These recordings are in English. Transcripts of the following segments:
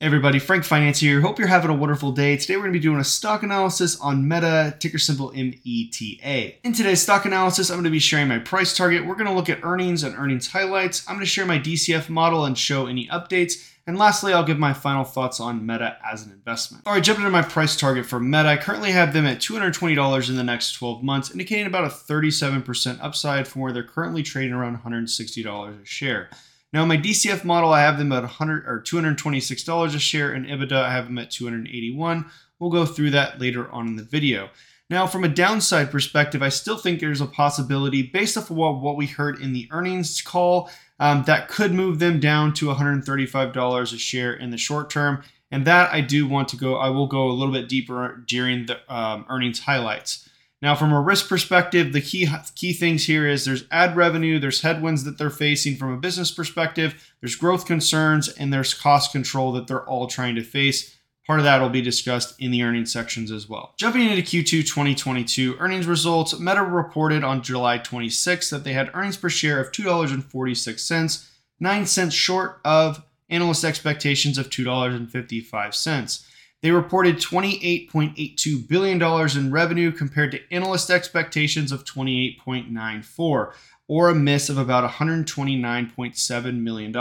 Hey everybody, Frank Finance here. Hope you're having a wonderful day. Today we're going to be doing a stock analysis on Meta, ticker symbol META. In today's stock analysis, I'm going to be sharing my price target. We're going to look at earnings and earnings highlights. I'm going to share my DCF model and show any updates. And lastly, I'll give my final thoughts on Meta as an investment. All right, jumping into my price target for Meta. I currently have them at $220 in the next 12 months, indicating about a 37% upside from where they're currently trading around $160 a share. Now, my DCF model, I have them at 100 or $226 a share, and EBITDA, I have them at 281. We'll go through that later on in the video. Now, from a downside perspective, I still think there's a possibility, based off of what we heard in the earnings call, um, that could move them down to $135 a share in the short term. And that I do want to go, I will go a little bit deeper during the um, earnings highlights. Now, from a risk perspective, the key key things here is there's ad revenue, there's headwinds that they're facing from a business perspective, there's growth concerns, and there's cost control that they're all trying to face. Part of that will be discussed in the earnings sections as well. Jumping into Q2 2022 earnings results, Meta reported on July 26 that they had earnings per share of $2.46, 9 cents short of analyst expectations of $2.55. They reported $28.82 billion in revenue compared to analyst expectations of 28.94, or a miss of about $129.7 million.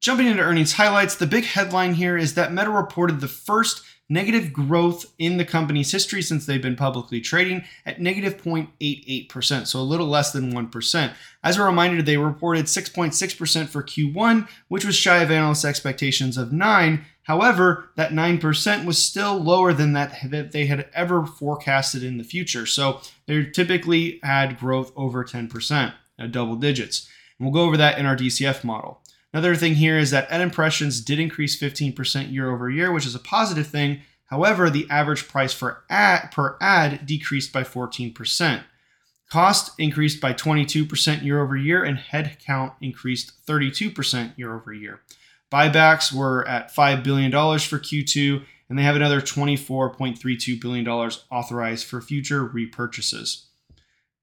Jumping into earnings highlights, the big headline here is that Meta reported the first negative growth in the company's history since they've been publicly trading at negative 0.88%, so a little less than 1%. As a reminder, they reported 6.6% for Q1, which was shy of analyst expectations of 9. However, that 9% was still lower than that that they had ever forecasted in the future. So they typically had growth over 10%, at double digits. And we'll go over that in our DCF model. Another thing here is that ad impressions did increase 15% year over year, which is a positive thing. However, the average price for ad, per ad decreased by 14%. Cost increased by 22% year over year, and head count increased 32% year over year. Buybacks were at $5 billion for Q2, and they have another $24.32 billion authorized for future repurchases.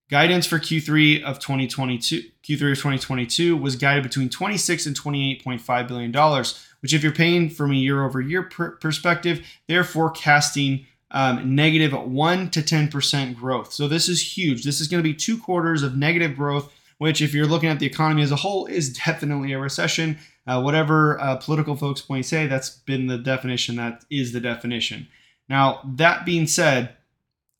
Guidance for Q3 of 2022, Q3 of 2022 was guided between 26 and 28.5 billion dollars, which if you're paying from a year over year perspective, they're forecasting um, negative 1 to 10% growth. So this is huge. This is going to be two quarters of negative growth, which if you're looking at the economy as a whole is definitely a recession. Uh, whatever uh, political folks point say, that's been the definition. That is the definition. Now, that being said,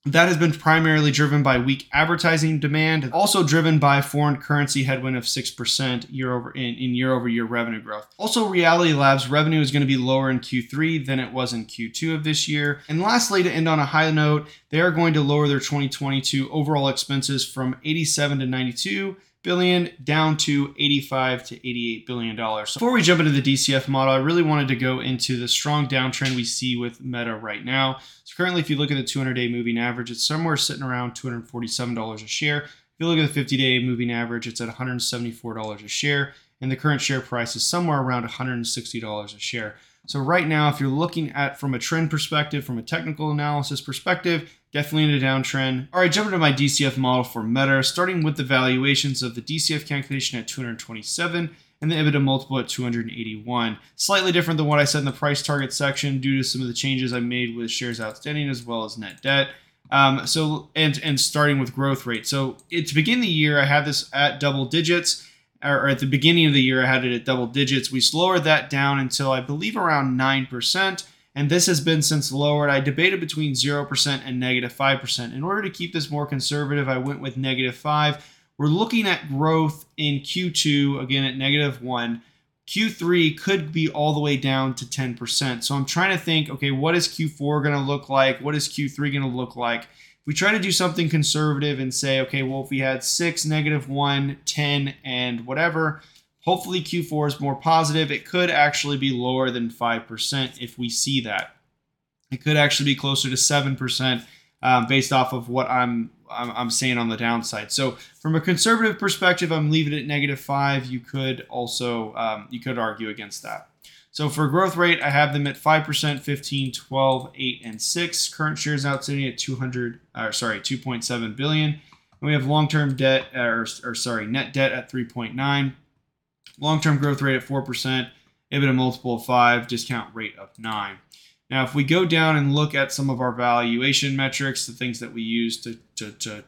that has been primarily driven by weak advertising demand, also driven by foreign currency headwind of 6% year over in, in year over year revenue growth. Also, Reality Labs revenue is going to be lower in Q3 than it was in Q2 of this year. And lastly, to end on a high note, they are going to lower their 2022 overall expenses from 87 to 92 billion down to 85 to 88 billion dollars. So before we jump into the DCF model, I really wanted to go into the strong downtrend we see with Meta right now. So currently, if you look at the 200-day moving average, it's somewhere sitting around $247 a share. If you look at the 50-day moving average, it's at $174 a share, and the current share price is somewhere around $160 a share. So right now, if you're looking at from a trend perspective, from a technical analysis perspective, definitely in a downtrend. All right, jumping to my DCF model for Meta, starting with the valuations of the DCF calculation at 227 and the EBITDA multiple at 281. Slightly different than what I said in the price target section due to some of the changes I made with shares outstanding as well as net debt. Um, so and and starting with growth rate. So it, to begin the year, I have this at double digits or at the beginning of the year, I had it at double digits. We lowered that down until I believe around 9%, and this has been since lowered. I debated between 0% and negative 5%. In order to keep this more conservative, I went with negative 5. We're looking at growth in Q2, again at negative 1. Q3 could be all the way down to 10%. So I'm trying to think, okay, what is Q4 going to look like? What is Q3 going to look like? we try to do something conservative and say, okay, well, if we had 6, negative 1, 10, and whatever, hopefully Q4 is more positive. It could actually be lower than 5% if we see that. It could actually be closer to 7% um, based off of what I'm, I'm, I'm saying on the downside. So from a conservative perspective, I'm leaving it at negative 5. You could also um, you could argue against that. So for growth rate, I have them at 5%, 15, 12, 8, and 6. Current shares outstanding at 200, or sorry, 2.7 billion. And we have long-term debt, or, or sorry, net debt at 3.9. Long-term growth rate at 4%. EBITDA multiple of five, discount rate of nine. Now, if we go down and look at some of our valuation metrics, the things that we use to, to, to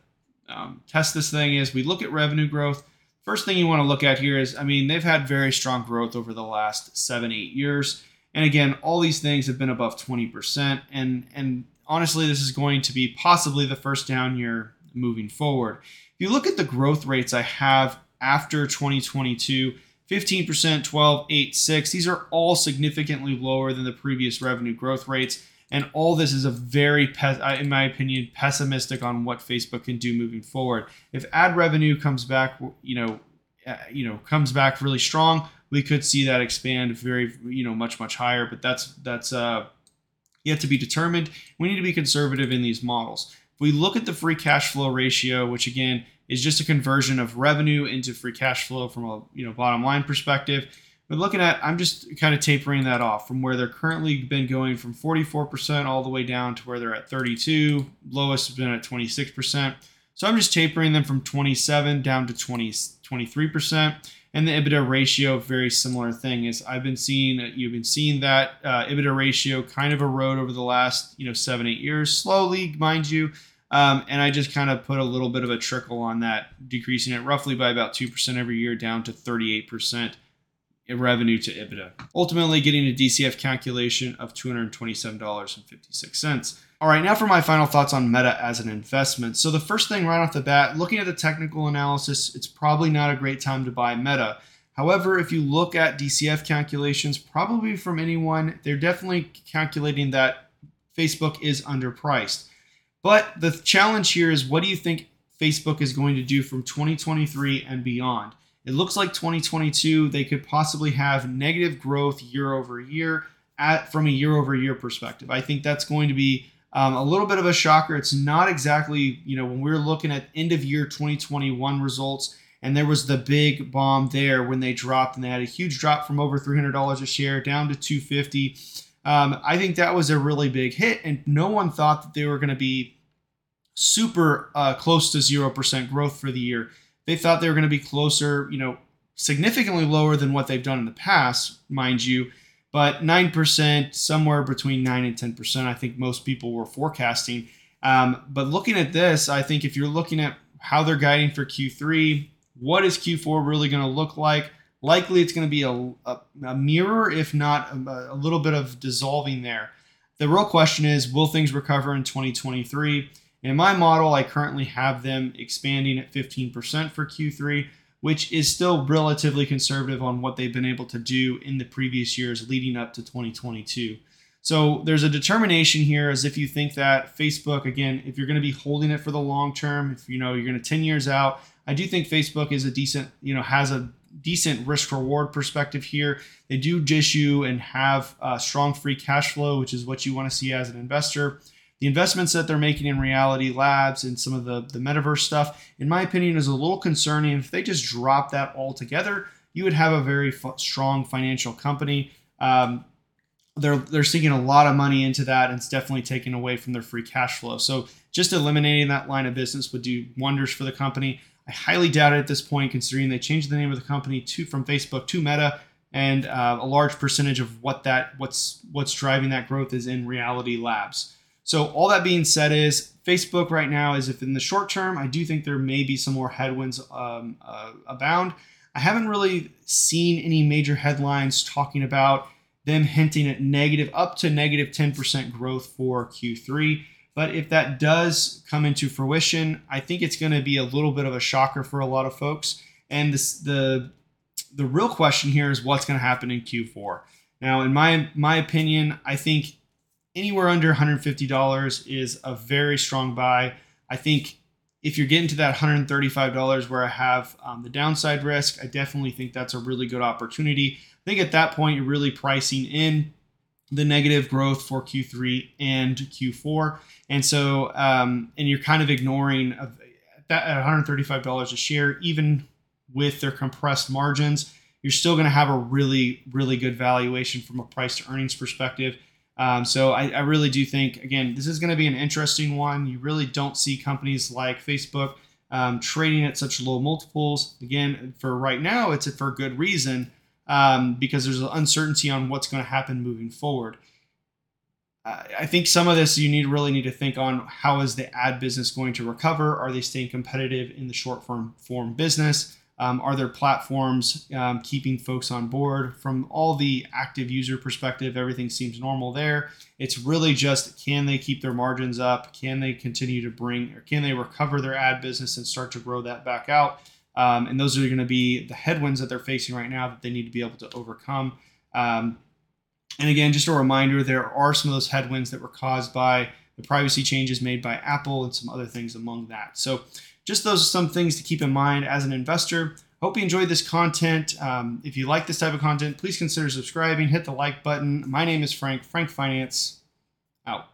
um, test this thing is we look at revenue growth. First thing you want to look at here is, I mean, they've had very strong growth over the last seven, eight years. And again, all these things have been above 20%. And, and honestly, this is going to be possibly the first down year moving forward. If you look at the growth rates I have after 2022, 15%, 12, 8, 6, these are all significantly lower than the previous revenue growth rates. And all this is a very, in my opinion, pessimistic on what Facebook can do moving forward. If ad revenue comes back, you know, uh, you know, comes back really strong, we could see that expand very, you know, much much higher. But that's that's uh, yet to be determined. We need to be conservative in these models. We look at the free cash flow ratio, which again is just a conversion of revenue into free cash flow from a you know bottom line perspective. But looking at, I'm just kind of tapering that off from where they're currently been going from 44% all the way down to where they're at 32. Lowest has been at 26%. So I'm just tapering them from 27 down to 20, 23%. And the EBITDA ratio, very similar thing is I've been seeing, you've been seeing that uh, EBITDA ratio kind of erode over the last, you know, seven, eight years, slowly, mind you. Um, and I just kind of put a little bit of a trickle on that, decreasing it roughly by about 2% every year down to 38% in revenue to EBITDA. Ultimately, getting a DCF calculation of $227.56. All right, now for my final thoughts on Meta as an investment. So, the first thing right off the bat, looking at the technical analysis, it's probably not a great time to buy Meta. However, if you look at DCF calculations, probably from anyone, they're definitely calculating that Facebook is underpriced. But the challenge here is what do you think Facebook is going to do from 2023 and beyond? It looks like 2022 they could possibly have negative growth year over year at from a year over year perspective. I think that's going to be um, a little bit of a shocker. It's not exactly you know when we are looking at end of year 2021 results and there was the big bomb there when they dropped and they had a huge drop from over $300 a share down to 250 um, I think that was a really big hit, and no one thought that they were going to be super uh, close to 0% growth for the year. They thought they were going to be closer, you know, significantly lower than what they've done in the past, mind you, but 9%, somewhere between 9 and 10%, I think most people were forecasting. Um, but looking at this, I think if you're looking at how they're guiding for Q3, what is Q4 really going to look like? Likely it's going to be a, a, a mirror, if not a, a little bit of dissolving there. The real question is will things recover in 2023? In my model, I currently have them expanding at 15% for Q3, which is still relatively conservative on what they've been able to do in the previous years leading up to 2022. So there's a determination here as if you think that Facebook, again, if you're going to be holding it for the long term, if you know you're going to 10 years out, I do think Facebook is a decent, you know, has a decent risk reward perspective here. They do issue and have uh, strong free cash flow, which is what you want to see as an investor. The investments that they're making in Reality Labs and some of the, the metaverse stuff, in my opinion, is a little concerning. If they just drop that altogether, you would have a very f- strong financial company. Um, they're they're sinking a lot of money into that, and it's definitely taken away from their free cash flow. So just eliminating that line of business would do wonders for the company. I highly doubt it at this point, considering they changed the name of the company to from Facebook to Meta, and uh, a large percentage of what that what's what's driving that growth is in Reality Labs. So all that being said, is Facebook right now is if in the short term, I do think there may be some more headwinds um, uh, abound. I haven't really seen any major headlines talking about them hinting at negative up to negative 10% growth for Q3. But if that does come into fruition, I think it's going to be a little bit of a shocker for a lot of folks. And this, the the real question here is what's going to happen in Q4. Now, in my my opinion, I think anywhere under $150 is a very strong buy. I think if you're getting to that $135 where I have um, the downside risk, I definitely think that's a really good opportunity. I think at that point you're really pricing in the negative growth for Q3 and Q4. And so, um, and you're kind of ignoring that at $135 a share, even with their compressed margins, you're still going to have a really, really good valuation from a price to earnings perspective. Um, so I, I, really do think, again, this is going to be an interesting one. You really don't see companies like Facebook um, trading at such low multiples. Again, for right now, it's for good reason. um, because there's uncertainty on what's going to happen moving forward. I think some of this you need really need to think on how is the ad business going to recover? Are they staying competitive in the short form form business? Um, are there platforms um, keeping folks on board? From all the active user perspective, everything seems normal there. It's really just can they keep their margins up? Can they continue to bring or can they recover their ad business and start to grow that back out? Um, and those are going to be the headwinds that they're facing right now that they need to be able to overcome. Um, and again, just a reminder there are some of those headwinds that were caused by the privacy changes made by Apple and some other things among that. So, just those are some things to keep in mind as an investor. Hope you enjoyed this content. Um, if you like this type of content, please consider subscribing, hit the like button. My name is Frank, Frank Finance, out.